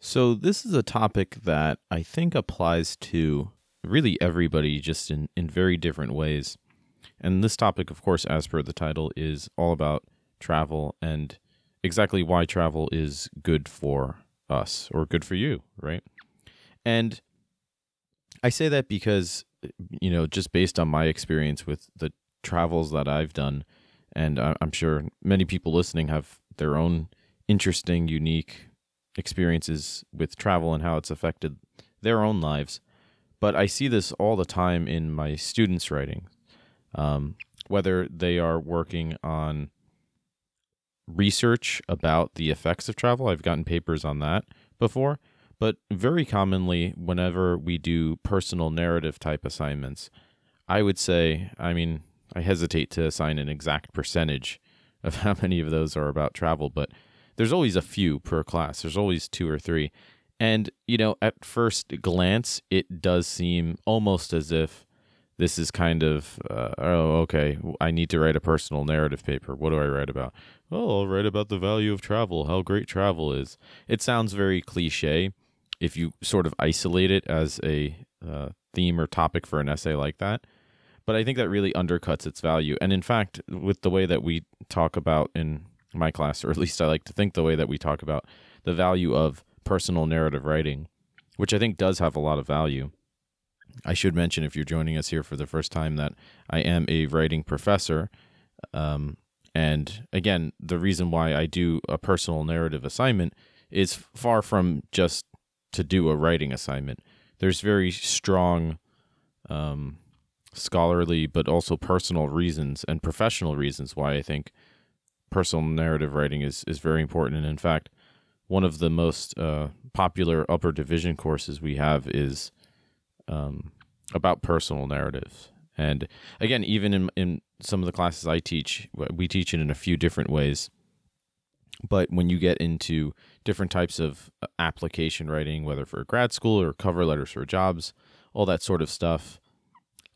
So, this is a topic that I think applies to really everybody just in, in very different ways. And this topic, of course, as per the title, is all about travel and exactly why travel is good for us or good for you, right? And I say that because, you know, just based on my experience with the travels that I've done, and I'm sure many people listening have their own interesting, unique experiences with travel and how it's affected their own lives. But I see this all the time in my students' writing, um, whether they are working on research about the effects of travel. I've gotten papers on that before, but very commonly, whenever we do personal narrative type assignments, I would say, I mean, I hesitate to assign an exact percentage of how many of those are about travel, but there's always a few per class. There's always two or three. And, you know, at first glance, it does seem almost as if this is kind of, uh, oh, okay, I need to write a personal narrative paper. What do I write about? Oh, I'll write about the value of travel, how great travel is. It sounds very cliche if you sort of isolate it as a uh, theme or topic for an essay like that. But I think that really undercuts its value. And in fact, with the way that we talk about in my class, or at least I like to think the way that we talk about the value of personal narrative writing, which I think does have a lot of value. I should mention, if you're joining us here for the first time, that I am a writing professor. Um, and again, the reason why I do a personal narrative assignment is far from just to do a writing assignment. There's very strong um, scholarly, but also personal reasons and professional reasons why I think personal narrative writing is, is very important. And in fact, one of the most uh, popular upper division courses we have is um, about personal narratives. And again, even in, in some of the classes I teach, we teach it in a few different ways. But when you get into different types of uh, application writing, whether for grad school or cover letters for jobs, all that sort of stuff,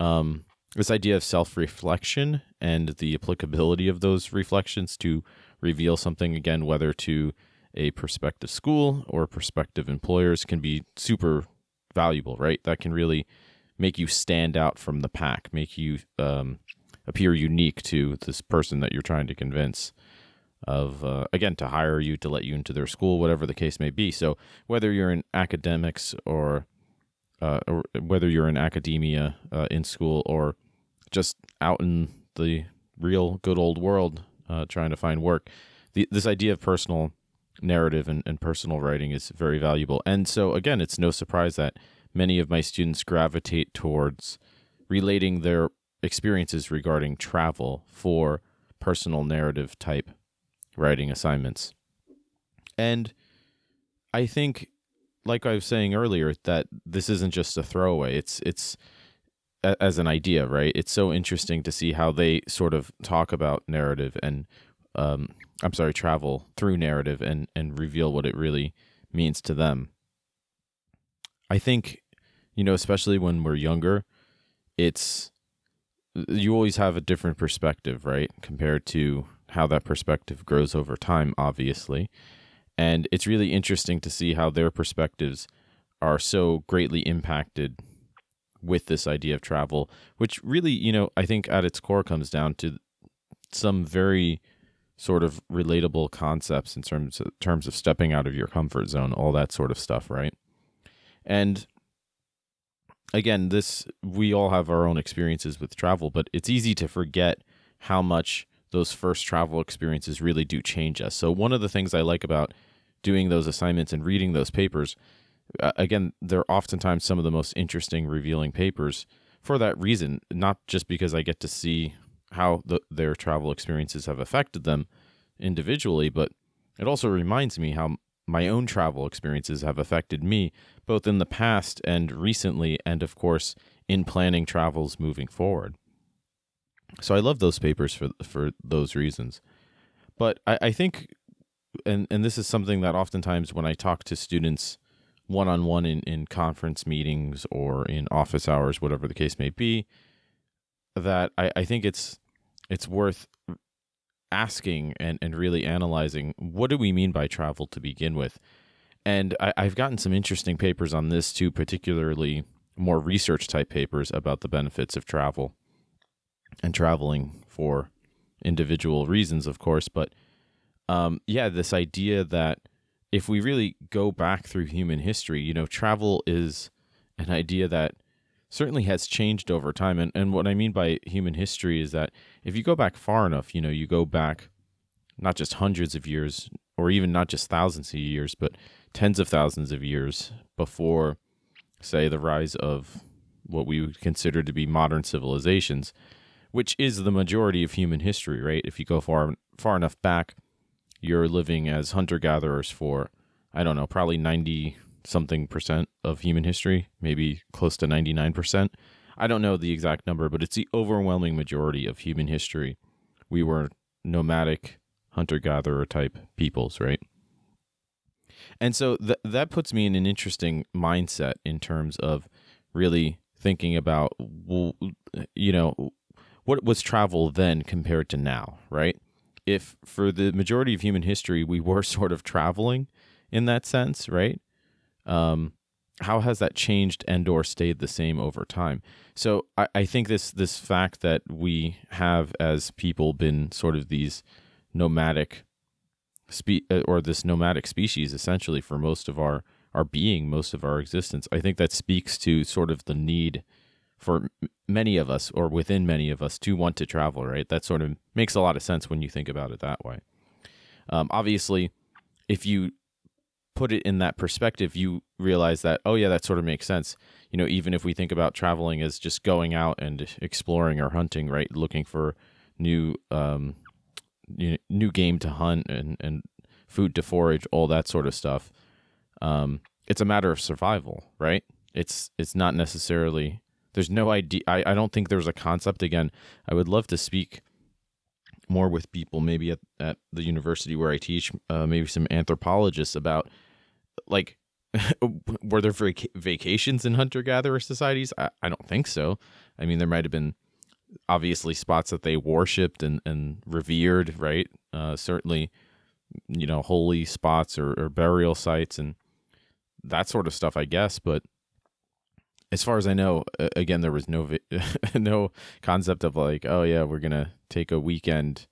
um, this idea of self reflection and the applicability of those reflections to reveal something again, whether to a prospective school or prospective employers, can be super valuable, right? That can really make you stand out from the pack, make you um, appear unique to this person that you're trying to convince of uh, again to hire you to let you into their school whatever the case may be so whether you're in academics or, uh, or whether you're in academia uh, in school or just out in the real good old world uh, trying to find work. The, this idea of personal narrative and, and personal writing is very valuable. And so, again, it's no surprise that many of my students gravitate towards relating their experiences regarding travel for personal narrative type writing assignments. And I think like I was saying earlier that this isn't just a throwaway. It's it's as an idea, right? It's so interesting to see how they sort of talk about narrative and um, I'm sorry, travel through narrative and and reveal what it really means to them. I think, you know, especially when we're younger, it's you always have a different perspective, right? Compared to how that perspective grows over time, obviously. And it's really interesting to see how their perspectives are so greatly impacted with this idea of travel, which really, you know, I think at its core comes down to some very sort of relatable concepts in terms of, terms of stepping out of your comfort zone, all that sort of stuff, right? And again, this we all have our own experiences with travel, but it's easy to forget how much those first travel experiences really do change us. So one of the things I like about doing those assignments and reading those papers uh, again, they're oftentimes some of the most interesting, revealing papers for that reason. Not just because I get to see how the, their travel experiences have affected them individually, but it also reminds me how my own travel experiences have affected me, both in the past and recently, and of course, in planning travels moving forward. So I love those papers for for those reasons. But I, I think and and this is something that oftentimes when I talk to students one on one in in conference meetings or in office hours, whatever the case may be, that I, I think it's it's worth asking and, and really analyzing what do we mean by travel to begin with. And I, I've gotten some interesting papers on this too, particularly more research type papers about the benefits of travel and traveling for individual reasons, of course. But um, yeah, this idea that if we really go back through human history, you know, travel is an idea that certainly has changed over time. And, and what I mean by human history is that if you go back far enough, you know, you go back not just hundreds of years or even not just thousands of years, but tens of thousands of years before, say, the rise of what we would consider to be modern civilizations, which is the majority of human history, right? If you go far far enough back, you're living as hunter gatherers for, I don't know, probably 90 something percent of human history, maybe close to 99%. I don't know the exact number, but it's the overwhelming majority of human history. We were nomadic hunter gatherer type peoples, right? And so th- that puts me in an interesting mindset in terms of really thinking about, you know, what was travel then compared to now, right? If for the majority of human history we were sort of traveling in that sense, right? Um, how has that changed and or stayed the same over time? So I, I think this this fact that we have as people been sort of these nomadic spe- uh, or this nomadic species essentially for most of our our being, most of our existence. I think that speaks to sort of the need for many of us or within many of us to want to travel, right? That sort of makes a lot of sense when you think about it that way. Um, obviously, if you put it in that perspective, you realize that, oh, yeah, that sort of makes sense. You know, even if we think about traveling as just going out and exploring or hunting, right? Looking for new, um, new game to hunt and, and food to forage, all that sort of stuff. Um, it's a matter of survival, right? It's it's not necessarily there's no idea. I, I don't think there's a concept. Again, I would love to speak more with people, maybe at, at the university where I teach, uh, maybe some anthropologists about like, were there vac- vacations in hunter gatherer societies? I, I don't think so. I mean, there might have been obviously spots that they worshipped and, and revered, right? Uh, certainly, you know, holy spots or, or burial sites and that sort of stuff, I guess. But as far as I know, again, there was no no concept of like, oh yeah, we're gonna take a weekend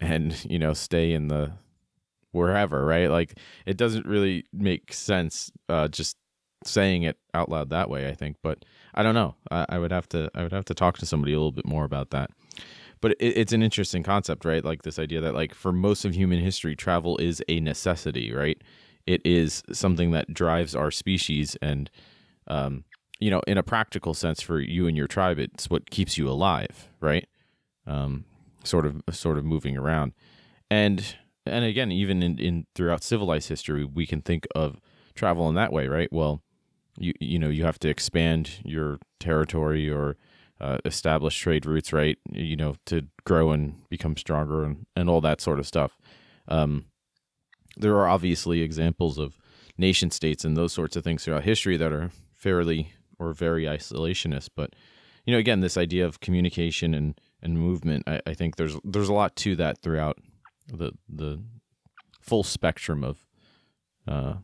and you know stay in the wherever, right? Like it doesn't really make sense uh, just saying it out loud that way. I think, but I don't know. I, I, would have to I would have to talk to somebody a little bit more about that. But it, it's an interesting concept, right? Like this idea that like for most of human history, travel is a necessity, right? It is something that drives our species and um, you know, in a practical sense for you and your tribe, it's what keeps you alive, right? Um, sort of, sort of moving around, and and again, even in, in throughout civilized history, we can think of travel in that way, right? Well, you you know, you have to expand your territory or uh, establish trade routes, right? You know, to grow and become stronger and and all that sort of stuff. Um, there are obviously examples of nation states and those sorts of things throughout history that are fairly or very isolationist. But you know, again, this idea of communication and and movement, I, I think there's there's a lot to that throughout the the full spectrum of uh,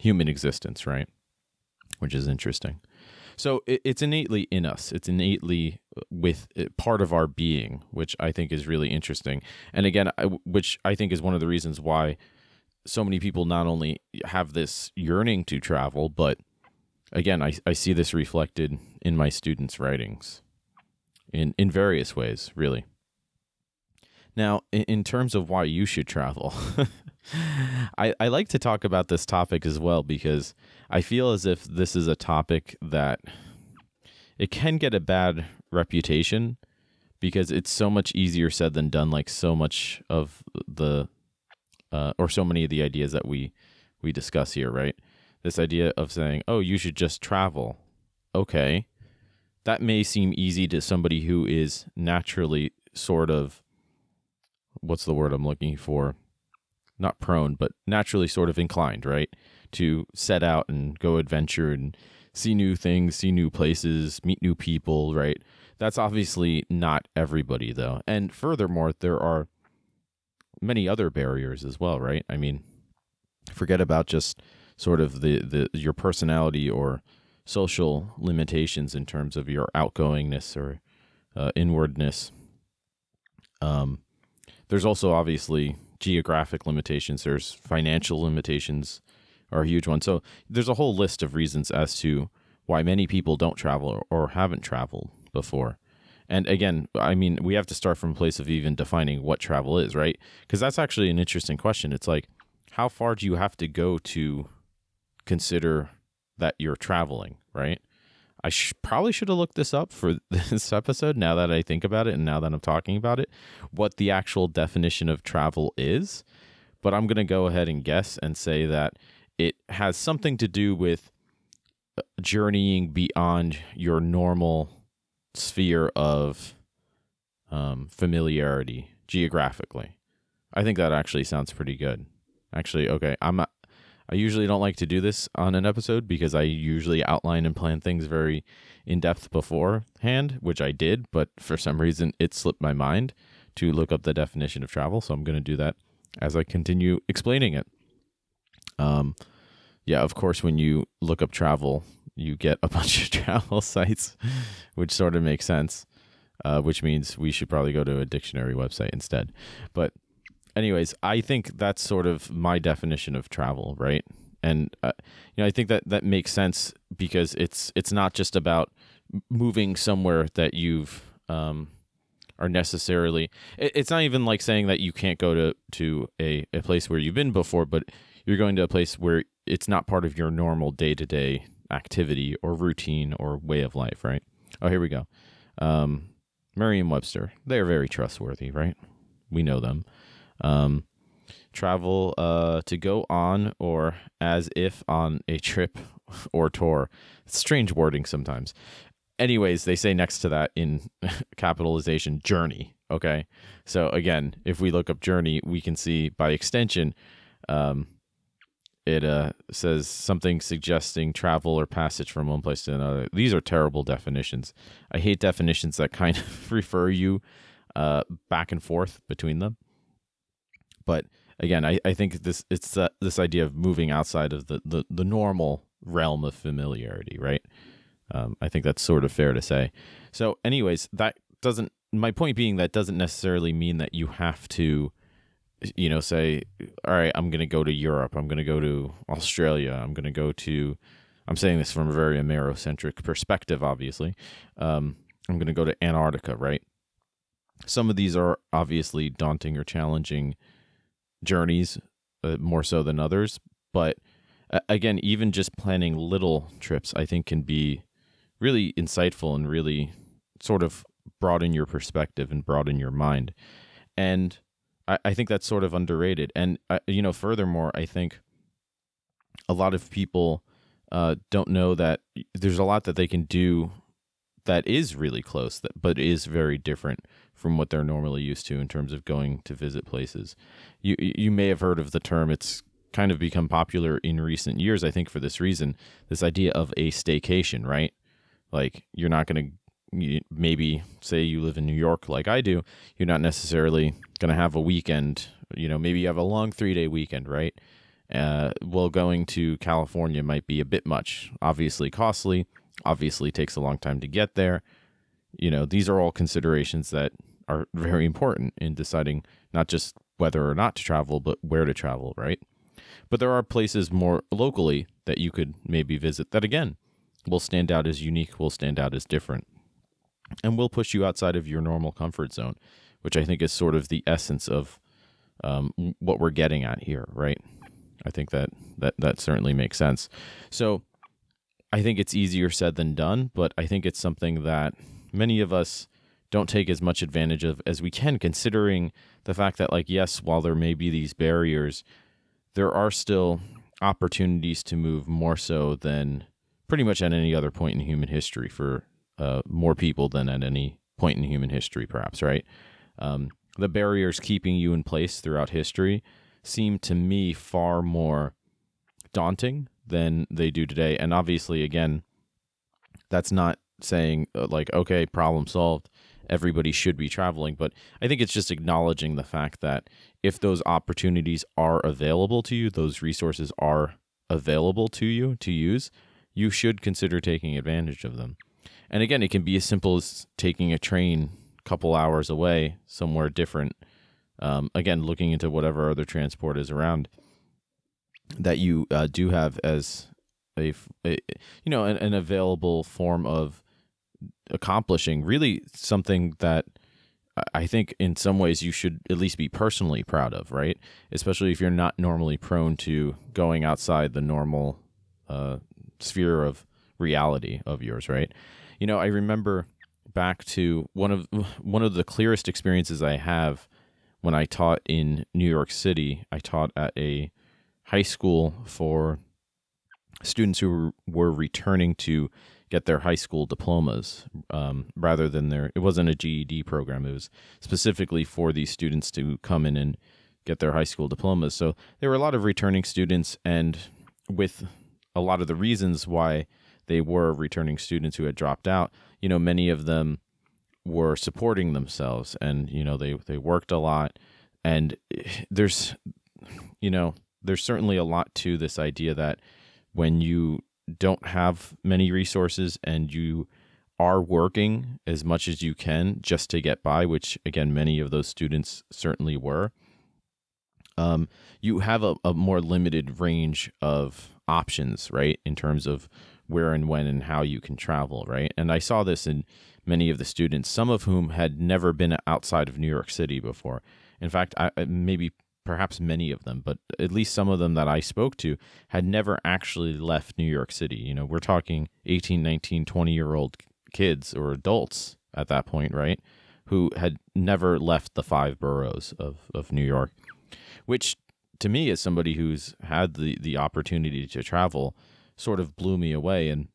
human existence, right? Which is interesting. So it, it's innately in us. It's innately uh, with uh, part of our being, which I think is really interesting. And again, I, which I think is one of the reasons why so many people not only have this yearning to travel, but again, I, I see this reflected in my students' writings in, in various ways, really. Now, in, in terms of why you should travel, I, I like to talk about this topic as well because I feel as if this is a topic that it can get a bad reputation because it's so much easier said than done like so much of the uh, or so many of the ideas that we we discuss here right this idea of saying, oh, you should just travel. Okay. That may seem easy to somebody who is naturally sort of, what's the word I'm looking for? Not prone, but naturally sort of inclined, right? To set out and go adventure and see new things, see new places, meet new people, right? That's obviously not everybody, though. And furthermore, there are many other barriers as well, right? I mean, forget about just sort of the, the your personality or social limitations in terms of your outgoingness or uh, inwardness. Um, there's also obviously geographic limitations. There's financial limitations are a huge one. So there's a whole list of reasons as to why many people don't travel or haven't traveled before. And again, I mean, we have to start from a place of even defining what travel is, right? Because that's actually an interesting question. It's like, how far do you have to go to consider that you're traveling, right? I sh- probably should have looked this up for this episode now that I think about it and now that I'm talking about it, what the actual definition of travel is. But I'm going to go ahead and guess and say that it has something to do with uh, journeying beyond your normal sphere of um, familiarity geographically. I think that actually sounds pretty good. Actually, okay, I'm I usually don't like to do this on an episode because I usually outline and plan things very in depth beforehand, which I did, but for some reason it slipped my mind to look up the definition of travel, so I'm going to do that as I continue explaining it. Um yeah, of course when you look up travel, you get a bunch of travel sites, which sort of makes sense. Uh, which means we should probably go to a dictionary website instead. But, anyways, I think that's sort of my definition of travel, right? And uh, you know, I think that that makes sense because it's it's not just about moving somewhere that you've um, are necessarily. It, it's not even like saying that you can't go to to a, a place where you've been before, but you're going to a place where it's not part of your normal day to day activity or routine or way of life, right? Oh, here we go. Um, Merriam Webster. They are very trustworthy, right? We know them. Um, travel uh, to go on or as if on a trip or tour. Strange wording sometimes. Anyways, they say next to that in capitalization journey. Okay. So again, if we look up journey, we can see by extension um, it uh, says something suggesting travel or passage from one place to another. These are terrible definitions. I hate definitions that kind of refer you uh, back and forth between them. But again, I, I think this it's uh, this idea of moving outside of the, the, the normal realm of familiarity, right? Um, I think that's sort of fair to say. So, anyways, that doesn't. My point being that doesn't necessarily mean that you have to you know, say, all right, I'm going to go to Europe. I'm going to go to Australia. I'm going to go to, I'm saying this from a very Amerocentric perspective, obviously. Um, I'm going to go to Antarctica, right? Some of these are obviously daunting or challenging journeys, uh, more so than others. But uh, again, even just planning little trips, I think, can be really insightful and really sort of broaden your perspective and broaden your mind. And I, I think that's sort of underrated. And, uh, you know, furthermore, I think a lot of people uh, don't know that there's a lot that they can do that is really close, that, but is very different from what they're normally used to in terms of going to visit places. You you may have heard of the term. It's kind of become popular in recent years. I think for this reason, this idea of a staycation, right? Like you're not going to maybe say you live in New York like I do, you're not necessarily going to have a weekend. You know, maybe you have a long three day weekend, right? Uh, well, going to California might be a bit much. Obviously, costly. Obviously, takes a long time to get there. You know, these are all considerations that are very important in deciding not just whether or not to travel, but where to travel, right? But there are places more locally that you could maybe visit that, again, will stand out as unique, will stand out as different and will push you outside of your normal comfort zone, which I think is sort of the essence of um, what we're getting at here, right? I think that that that certainly makes sense. So I think it's easier said than done, but I think it's something that many of us don't take as much advantage of as we can, considering the fact that, like, yes, while there may be these barriers, there are still opportunities to move more so than pretty much at any other point in human history for uh, more people than at any point in human history, perhaps, right? Um, the barriers keeping you in place throughout history seem to me far more daunting than they do today. And obviously, again, that's not saying uh, like, okay, problem solved. Everybody should be traveling. But I think it's just acknowledging the fact that if those opportunities are available to you, those resources are available to you to use, you should consider taking advantage of them. And again, it can be as simple as taking a train a couple hours away somewhere different. Um, again, looking into whatever other transport is around that you uh, do have as a, a you know an, an available form of accomplishing really something that I think in some ways you should at least be personally proud of, right? Especially if you're not normally prone to going outside the normal uh, sphere of reality of yours, right? You know, I remember back to one of one of the clearest experiences I have when I taught in New York City. I taught at a high school for students who were returning to get their high school diplomas um, rather than their it wasn't a GED program. It was specifically for these students to come in and get their high school diplomas. So there were a lot of returning students and with a lot of the reasons why they were returning students who had dropped out you know many of them were supporting themselves and you know they they worked a lot. And there's you know there's certainly a lot to this idea that when you don't have many resources and you are working as much as you can just to get by, which again, many of those students certainly were, um, you have a, a more limited range of options, right? In terms of where and when and how you can travel, right? And I saw this in many of the students, some of whom had never been outside of New York City before. In fact, I, maybe perhaps many of them, but at least some of them that I spoke to had never actually left New York City. You know, we're talking 18, 19, 20 year old kids or adults at that point, right? Who had never left the five boroughs of, of New York, which to me, as somebody who's had the, the opportunity to travel, sort of blew me away. And,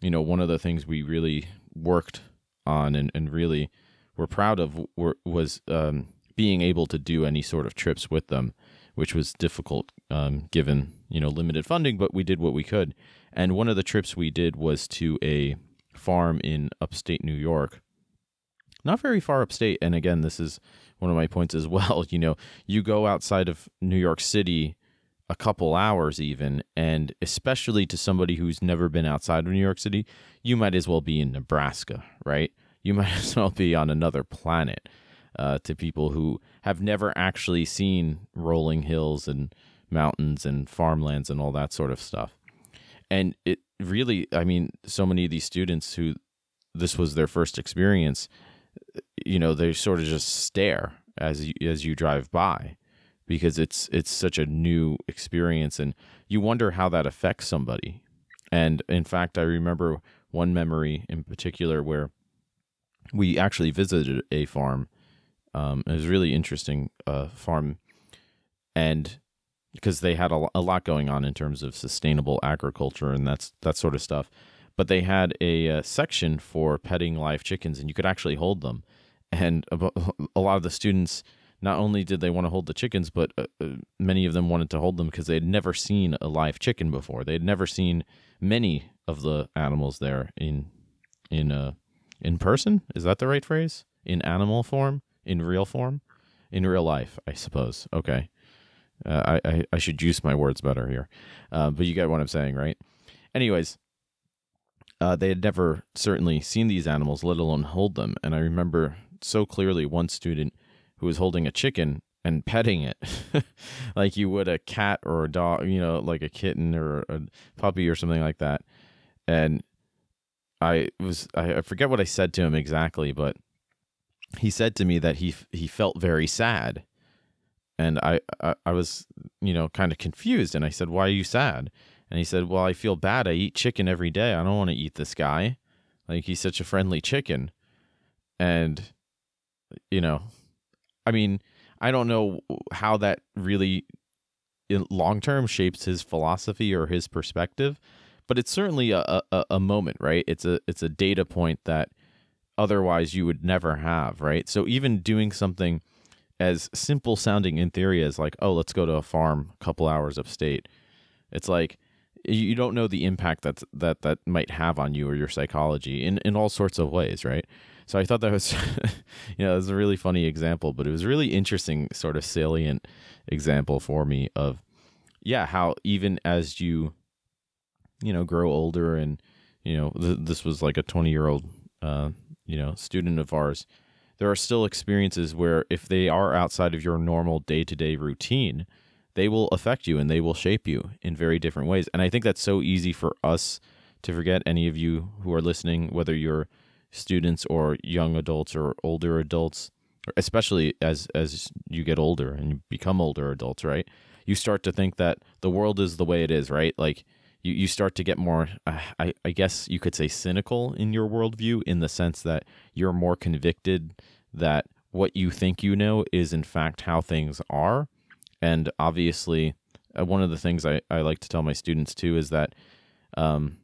you know, one of the things we really worked on and, and really were proud of were, was um, being able to do any sort of trips with them, which was difficult um, given you know limited funding. But we did what we could, and one of the trips we did was to a farm in upstate New York, not very far upstate. And again, this is one of my points as well. You know, you go outside of New York City a couple hours even and especially to somebody who's never been outside of New York City you might as well be in Nebraska right you might as well be on another planet uh, to people who have never actually seen rolling hills and mountains and farmlands and all that sort of stuff. And it really, I mean, so many of these students who this was their first experience, you know, they sort of just stare as you, as you drive by because it's it's such a new experience and you wonder how that affects somebody. And in fact, I remember one memory in particular where we actually visited a farm um, it was really interesting uh, farm, and because they had a, a lot going on in terms of sustainable agriculture and that's that sort of stuff. But they had a, a uh, section for petting live chickens, and you could actually hold them. And a, a lot of the students not only did they want to hold the chickens, but uh, uh many of them wanted to hold them because they had never seen a live chicken before. They had never seen many of the animals there in in uh in person. Is that the right phrase? In animal form in real form, in real life, I suppose. Okay. Uh, I, I, I should use my words better here. Uh, but you get what I'm saying, right? Anyways, uh, they had never certainly seen these animals, let alone hold them. And I remember so clearly one student who was holding a chicken and petting it like you would a cat or a dog, you know, like a kitten or a puppy or something like that. And I was, I, I forget what I said to him exactly, but he said to me that he he felt very sad. And I, I, I was you know kind of confused. And i said why are you sad? And he said well i feel bad. I eat chicken every day. I don't want to eat this guy. Like he's such a friendly chicken. And you know i mean i don't know how that really in long term shapes his philosophy or his perspective but it's certainly a, a, a moment right? It's a it's a data point that otherwise you would never have, right? So even doing something as simple sounding in theory as like, oh, let's go to a farm a couple hours upstate. It's like you don't know the impact that that that might have on you or your psychology in in all sorts of ways, right? So I thought that was, you know, it was a really funny example, but it was really interesting, sort of salient example for me of, yeah, how even as you you know grow older and you know th- this was like a 20 year old uh, you know student of ours there are still experiences where if they are outside of your normal day-to-day routine they will affect you and they will shape you in very different ways. And i think that's so easy for us to forget any of you who are listening whether you're students or young adults or older adults especially as as you get older and you become older adults right? You start to think that the world is the way it is right? Like you, you start to get more, uh, I, I guess you could say, cynical in your worldview in the sense that you're more convicted that what you think you know is in fact how things are. And obviously, uh, one of the things I, I like to tell my students too is that um,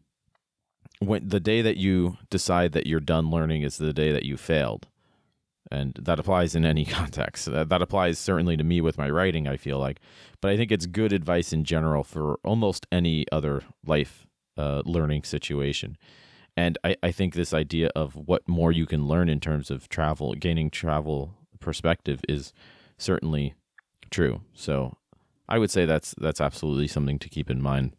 when the day that you decide that you're done learning is the day that you failed and that applies in any context. That, that applies certainly to me with my writing, I feel like. But I think it's good advice in general for almost any other life uh, learning situation. And I, I think this idea of what more you can learn in terms of travel, gaining travel perspective is certainly true. So I would say that's that's absolutely something to keep in mind.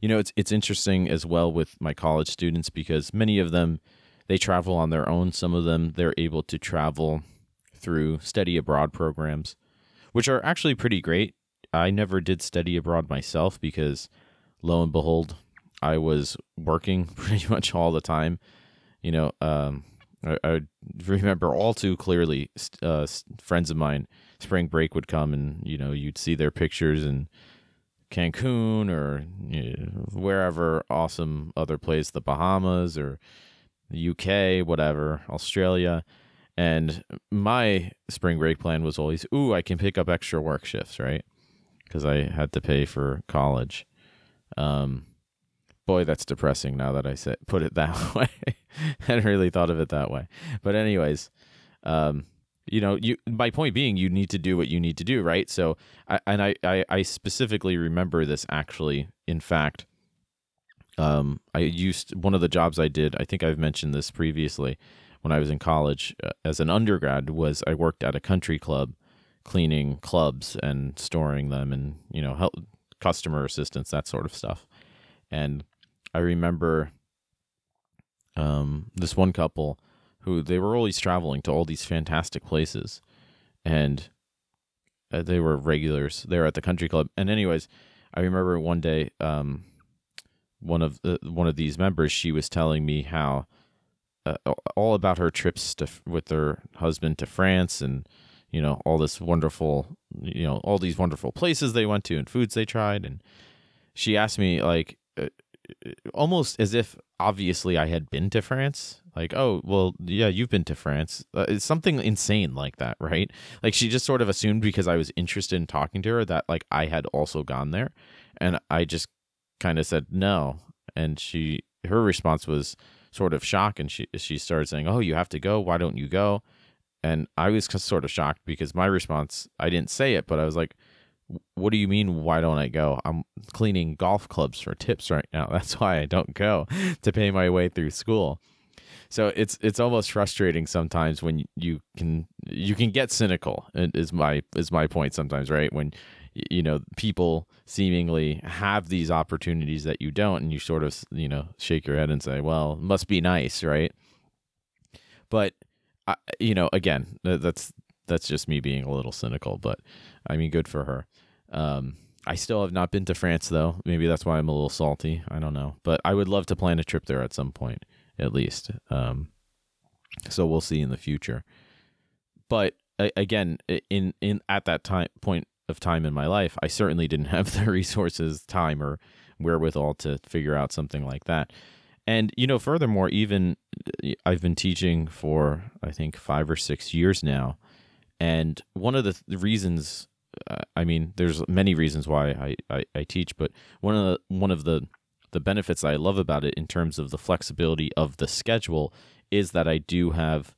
You know, it's it's interesting as well with my college students because many of them they travel on their own. Some of them they're able to travel through study abroad programs, which are actually pretty great. I never did study abroad myself because lo and behold, I was working pretty much all the time. You know, um, I, I, remember all too clearly uh, friends of mine, spring break would come and, you know, you'd see their pictures in Cancun or you know, wherever awesome other place, the Bahamas or the UK, whatever, Australia. And my spring break plan was always, ooh, I can pick up extra work shifts, right? Because I had to pay for college. Um, boy, that's depressing now that I said put it that way. I hadn't really thought of it that way. But anyways, um, you know, you my point being, you need to do what you need to do, right? So, I, and I, I, I specifically remember this actually. In fact, um, I used one of the jobs I did. I think I've mentioned this previously. When I was in college uh, as an undergrad, was I worked at a country club, cleaning clubs and storing them, and you know, help customer assistance, that sort of stuff. And I remember um, this one couple who they were always traveling to all these fantastic places, and uh, they were regulars there at the country club. And anyways, I remember one day. Um, one of the, one of these members, she was telling me how uh, all about her trips to with her husband to France and you know all this wonderful you know all these wonderful places they went to and foods they tried. And she asked me like uh, almost as if obviously I had been to France. Like oh well yeah you've been to France. Uh, it's something insane like that right? Like she just sort of assumed because I was interested in talking to her that like I had also gone there. And I just kind of said no, and she her response was sort of shock, and she she started saying, "Oh, you have to go. Why don't you go?" And I was sort of shocked because my response I didn't say it, but I was like, "What do you mean? Why don't I go? I'm cleaning golf clubs for tips right now. That's why I don't go to pay my way through school." so it's it's almost frustrating sometimes when you can you can get cynical is my is my point sometimes right when you know people seemingly have these opportunities that you don't and you sort of you know shake your head and say well must be nice right? But I, you know again that's that's just me being a little cynical but i mean good for her. Um, i still have not been to france though. Maybe that's why i'm a little salty. I don't know. But i would love to plan a trip there at some point at least. Um, so we'll see in the future. But again in in at that time point of time in my life, I certainly didn't have the resources, time, or wherewithal to figure out something like that. And, you know, furthermore, even uh, I've been teaching for, I think, five or six years now. And one of the, th- reasons, uh, I mean, there's many reasons why I, I, I teach, but one of the, one of the, the benefits I love about it in terms of the flexibility of the schedule is that I do have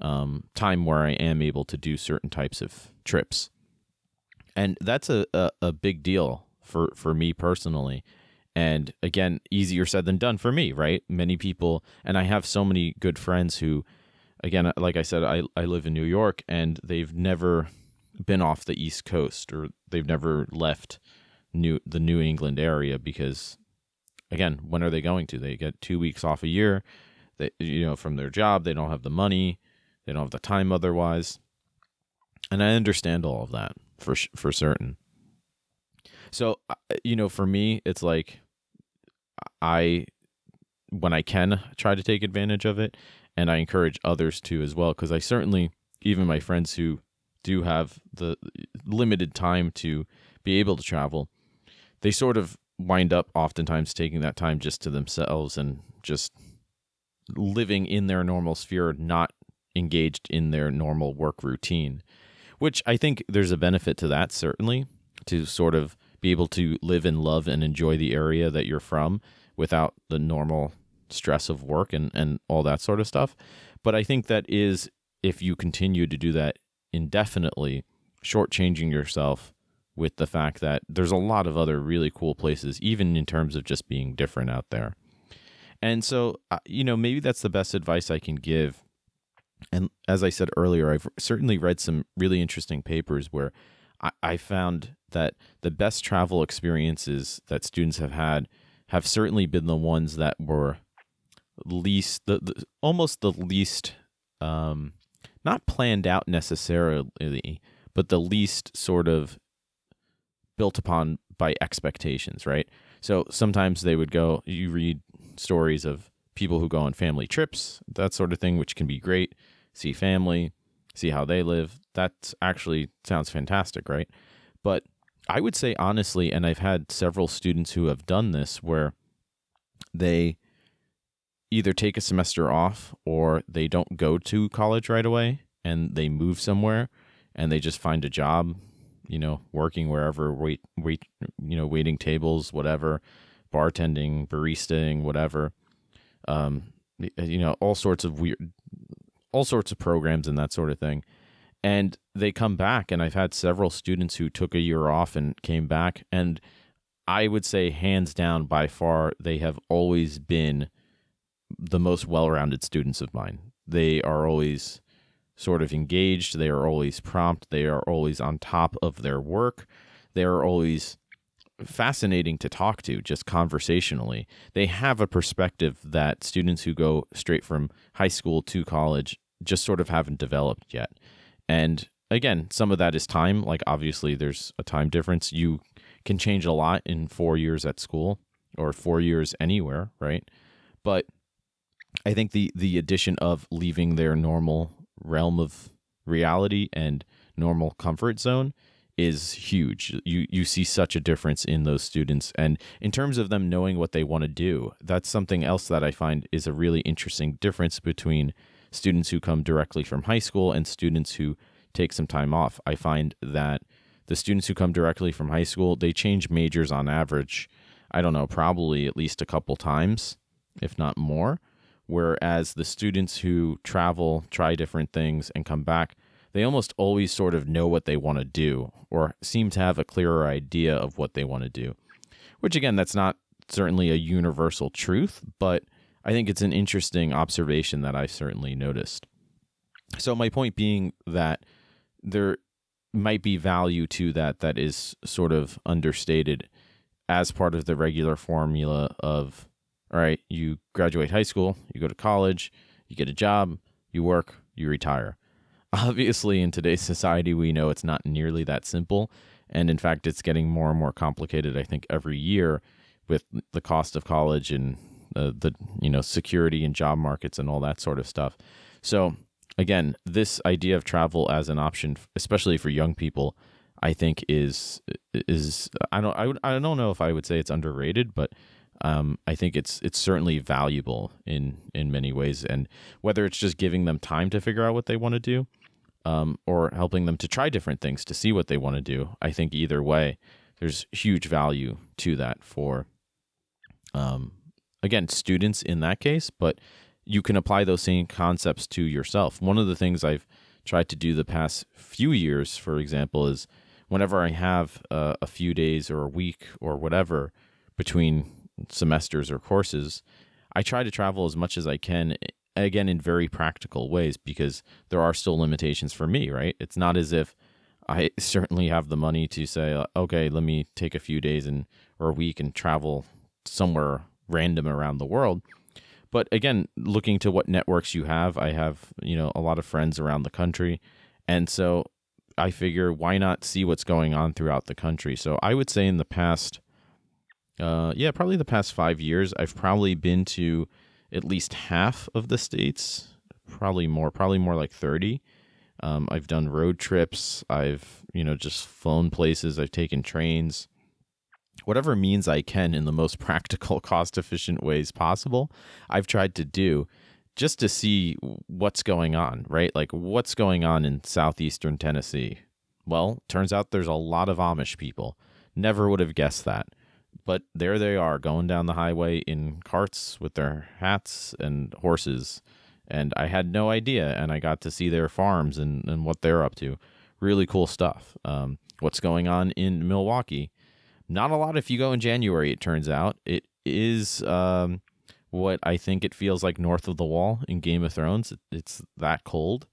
um, time where I am able to do certain types of trips and that's a, a, a big deal for for me personally and again easier said than done for me right many people and i have so many good friends who again uh, like i said i, I live in new york and they've never been off the east coast or they've never left new the New England area because again, when are they going to? They get 2 weeks off a year. They you know, from their job, they don't have the money, they don't have the time otherwise. And I understand all of that for for certain. So, uh, you know, for me, it's like I when I can try to take advantage of it and I encourage others to as well because I certainly even my friends who do have the limited time to be able to travel, they sort of wind up oftentimes taking that time just to themselves and just living in their normal sphere, not engaged in their normal work routine, which I think there's a benefit to that, certainly, to sort of be able to live and love and enjoy the area that you're from without the normal stress of work and, and all that sort of stuff. But I think that is, if you continue to do that indefinitely, shortchanging yourself with the fact that there's a lot of other really cool places, even in terms of just being different out there. And so, uh, you know, maybe that's the best advice I can give. And as I said earlier, I've certainly read some really interesting papers where I, I found that the best travel experiences that students have had have certainly been the ones that were least the, the almost the least um, not planned out necessarily, but the least sort of built upon by expectations, right? So sometimes they would go, you read stories of people who go on family trips, that sort of thing, which can be great. See family, see how they live. That actually sounds fantastic, right? But I would say honestly, and I've had several students who have done this where they either take a semester off or they don't go to college right away and they move somewhere and they just find a job, you know, working wherever, wait, wait, you know, waiting tables, whatever, bartending, baristaing, whatever. Um, you know, all sorts of weird, all sorts of programs and that sort of thing. And they come back, and I've had several students who took a year off and came back, and I would say, hands down, by far, they have always been the most well-rounded students of mine. They are always sort of engaged, they are always prompt, they are always on top of their work. They are always fascinating to talk to just conversationally. They have a perspective that students who go straight from high school to college just sort of haven't developed yet. And again, some of that is time. Like, obviously, there's a time difference. You can change a lot in four years at school or four years anywhere, right? But I think the the addition of leaving their normal realm of reality and normal comfort zone is huge. You you see such a difference in those students and in terms of them knowing what they want to do. That's something else that I find is a really interesting difference between students who come directly from high school and students who take some time off. I find that the students who come directly from high school, they change majors on average, I don't know, probably at least a couple times, if not more Whereas the students who travel, try different things, and come back, they almost always sort of know what they want to do or seem to have a clearer idea of what they want to do. Which, again, that's not certainly a universal truth, but I think it's an interesting observation that I certainly noticed. So, my point being that there might be value to that that is sort of understated as part of the regular formula of all right, you graduate high school, you go to college, you get a job, you work, you retire. Obviously, in today's society, we know it's not nearly that simple. And in fact, it's getting more and more complicated, I think, every year with the cost of college and uh, the you know security and job markets and all that sort of stuff. So again, this idea of travel as an option, especially for young people, I think is is I don't I, would, I don't know if I would say it's underrated, but um, I think it's it's certainly valuable in in many ways, and whether it's just giving them time to figure out what they want to do, um, or helping them to try different things to see what they want to do, I think either way, there's huge value to that for, um, again, students in that case, but you can apply those same concepts to yourself. One of the things I've tried to do the past few years, for example, is whenever I have uh, a few days or a week or whatever between semesters or courses, I try to travel as much as I can again in very practical ways because there are still limitations for me, right? It's not as if I certainly have the money to say, uh, okay, let me take a few days and or a week and travel somewhere random around the world. But again, looking to what networks you have, I have you know a lot of friends around the country, and so I figure why not see what's going on throughout the country. So I would say in the past, uh, yeah, probably the past five years, I've probably been to at least half of the states, probably more, probably more like thirty. Um, I've done road trips. I've you know just flown places. I've taken trains, whatever means I can in the most practical, cost efficient ways possible. I've tried to do just to see what's going on, right? Like what's going on in southeastern Tennessee. Well, turns out there's a lot of Amish people. Never would have guessed that. But there they are going down the highway in carts with their hats and horses and I had no idea. And I got to see their farms and, and what they're up to. Really cool stuff. Um, what's going on in Milwaukee? Not a lot if you go in January, it turns out. It is um, what I think it feels like north of the wall in Game of Thrones. It, it's that cold.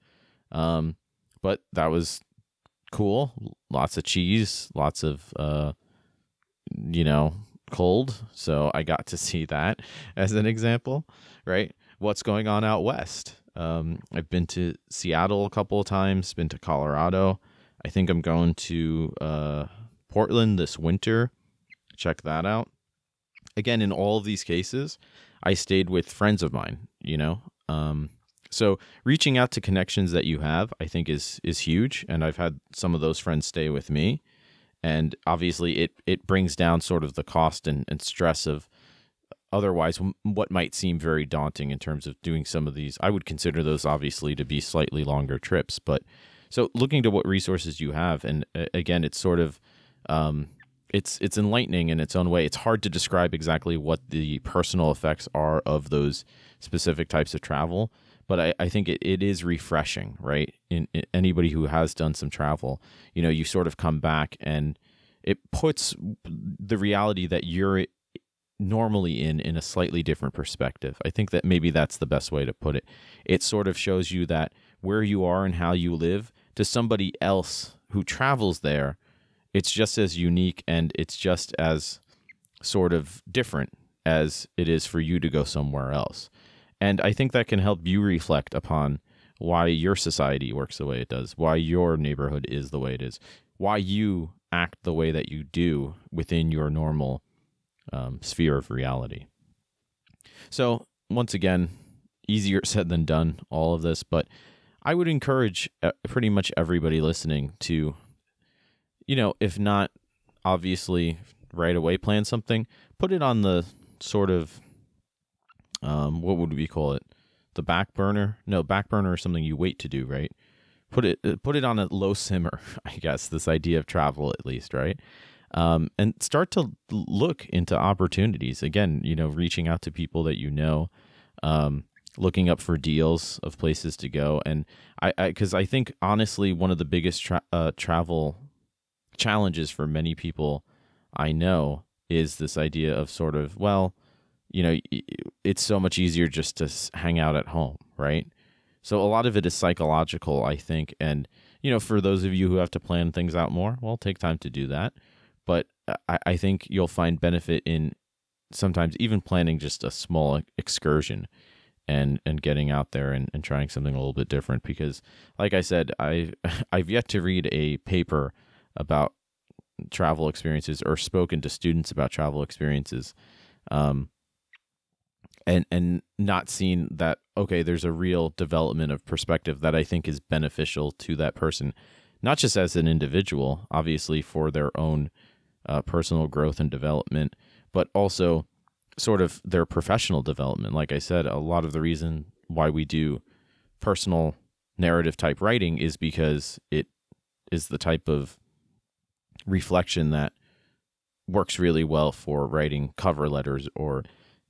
Um, but that was cool. Lots of cheese, lots of, uh, you know, cold. So I got to see that as an example, right? what's going on out west. Um, I've been to Seattle a couple of times, been to Colorado. I think I'm going to uh, Portland this winter. Check that out. Again, in all of these cases, I stayed with friends of mine, you know. Um, so reaching out to connections that you have, I think is is huge. And I've had some of those friends stay with me. And obviously it it brings down sort of the cost and, and stress of otherwise what might seem very daunting in terms of doing some of these. I would consider those obviously to be slightly longer trips but so looking to what resources you have and again it's sort of um, it's it's enlightening in its own way. It's hard to describe exactly what the personal effects are of those specific types of travel but I, I think it, it is refreshing right in, in anybody who has done some travel you know you sort of come back and it puts the reality that you're normally in in a slightly different perspective. I think that maybe that's the best way to put it. It sort of shows you that where you are and how you live to somebody else who travels there, it's just as unique and it's just as sort of different as it is for you to go somewhere else. And I think that can help you reflect upon why your society works the way it does, why your neighborhood is the way it is, why you act the way that you do within your normal um, sphere of reality. So, once again, easier said than done, all of this, but I would encourage uh, pretty much everybody listening to, you know, if not obviously right away plan something, put it on the sort of, um, what would we call it? The back burner? No, back burner is something you wait to do, right? Put it uh, put it on a low simmer, I guess. This idea of travel, at least, right? um, and start to look into opportunities. Again, you know, reaching out to people that you know, um, looking up for deals of places to go. And I, because I, I, think honestly, one of the biggest tra- uh, travel challenges for many people I know is this idea of sort of, well, you know, it's so much easier just to hang out at home, right? So a lot of it is psychological, I think. And, you know, for those of you who have to plan things out more, well, take time to do that but I, I think you'll find benefit in sometimes even planning just a small excursion and and getting out there and, and trying something a little bit different because like I said I I've yet to read a paper about travel experiences or spoken to students about travel experiences um and and not seeing that okay there's a real development of perspective that I think is beneficial to that person not just as an individual obviously for their own uh, personal growth and development, but also sort of their professional development. Like I said, a lot of the reason why we do personal narrative type writing is because it is the type of reflection that works really well for writing cover letters or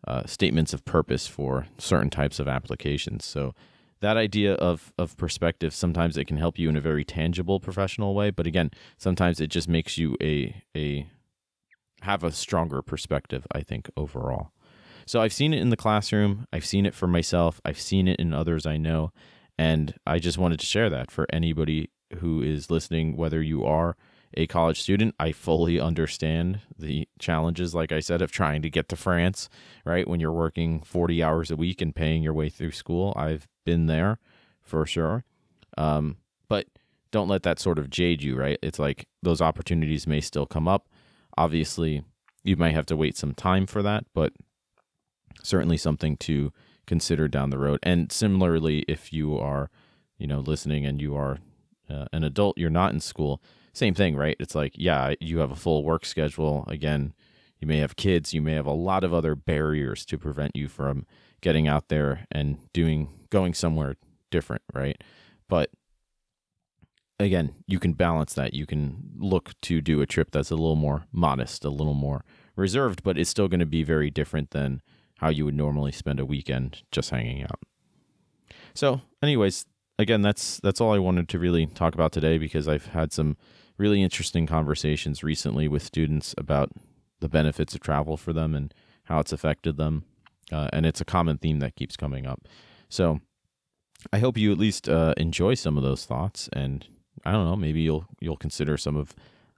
uh, statements of purpose for certain types of applications. So that idea of of perspective sometimes it can help you in a very tangible professional way but again sometimes it just makes you a a have a stronger perspective i think overall so i've seen it in the classroom i've seen it for myself i've seen it in others i know and i just wanted to share that for anybody who is listening, whether you are a college student, I fully understand the challenges, like I said, of trying to get to France, right? When you're working 40 hours a week and paying your way through school. I've been there for sure. Um, but don't let that sort of jade you, right? It's like those opportunities may still come up. Obviously, you might have to wait some time for that, but certainly something to consider down the road. And similarly, if you are, you know, listening and you are uh, an adult, you're not in school, same thing, right? It's like, yeah, you have a full work schedule. Again, you may have kids, you may have a lot of other barriers to prevent you from getting out there and doing going somewhere different, right? But again, you can balance that. You can look to do a trip that's a little more modest, a little more reserved, but it's still going to be very different than how you would normally spend a weekend just hanging out. So, anyways, again, that's that's all I wanted to really talk about today because I've had some really interesting conversations recently with students about the benefits of travel for them and how it's affected them. Uh, and it's a common theme that keeps coming up. So I hope you at least uh, enjoy some of those thoughts, and I don't know, maybe you'll you'll consider some of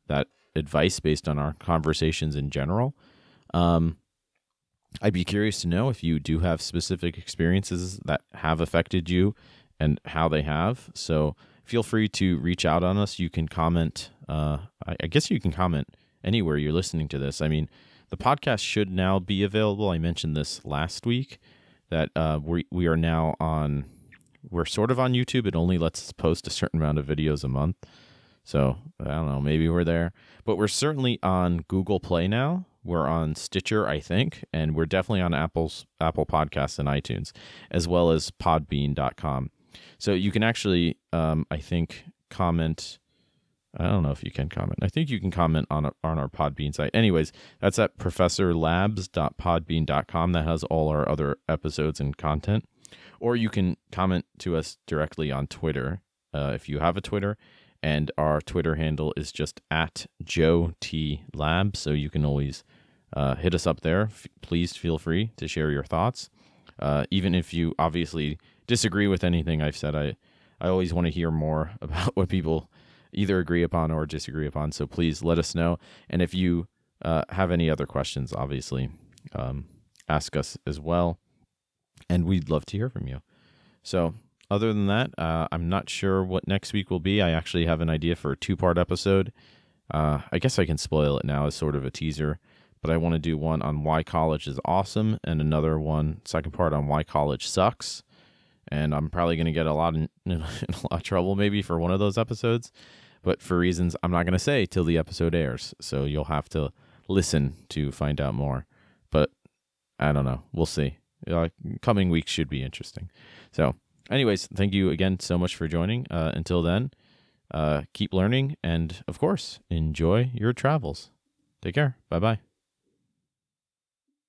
that advice based on our conversations in general. Um, I'd be curious to know if you do have specific experiences that have affected you and how they have. So feel free to reach out on us. You can comment. Uh, I, I guess you can comment anywhere you're listening to this. I mean, the podcast should now be available. I mentioned this last week that uh, we we are now on. We're sort of on YouTube. It only lets us post a certain amount of videos a month. So I don't know. Maybe we're there, but we're certainly on Google Play now. We're on Stitcher, I think, and we're definitely on Apple's Apple Podcasts and iTunes, as well as Podbean.com. So you can actually, um, I think, comment. I don't know if you can comment. I think you can comment on our, on our Podbean site. Anyways, that's at professorlabs.podbean.com. That has all our other episodes and content. Or you can comment to us directly on Twitter uh, if you have a Twitter. And our Twitter handle is just at Joe T Lab. So you can always uh, hit us up there. F- please feel free to share your thoughts. Uh, even if you obviously disagree with anything I've said, I, I always want to hear more about what people either agree upon or disagree upon. So please let us know. And if you uh, have any other questions, obviously, um, ask us as well. And we'd love to hear from you. So other than that, uh, I'm not sure what next week will be. I actually have an idea for a two part episode. Uh, I guess I can spoil it now as sort of a teaser, but I want to do one on why college is awesome and another one, second part on why college sucks. And I'm probably going to get a lot in, in a lot of trouble maybe for one of those episodes, but for reasons I'm not going to say till the episode airs. So you'll have to listen to find out more. But I don't know. We'll see. Uh, coming weeks should be interesting. So anyways, thank you again so much for joining. Uh, until then, uh, keep learning and, of course, enjoy your travels. Take care. Bye bye.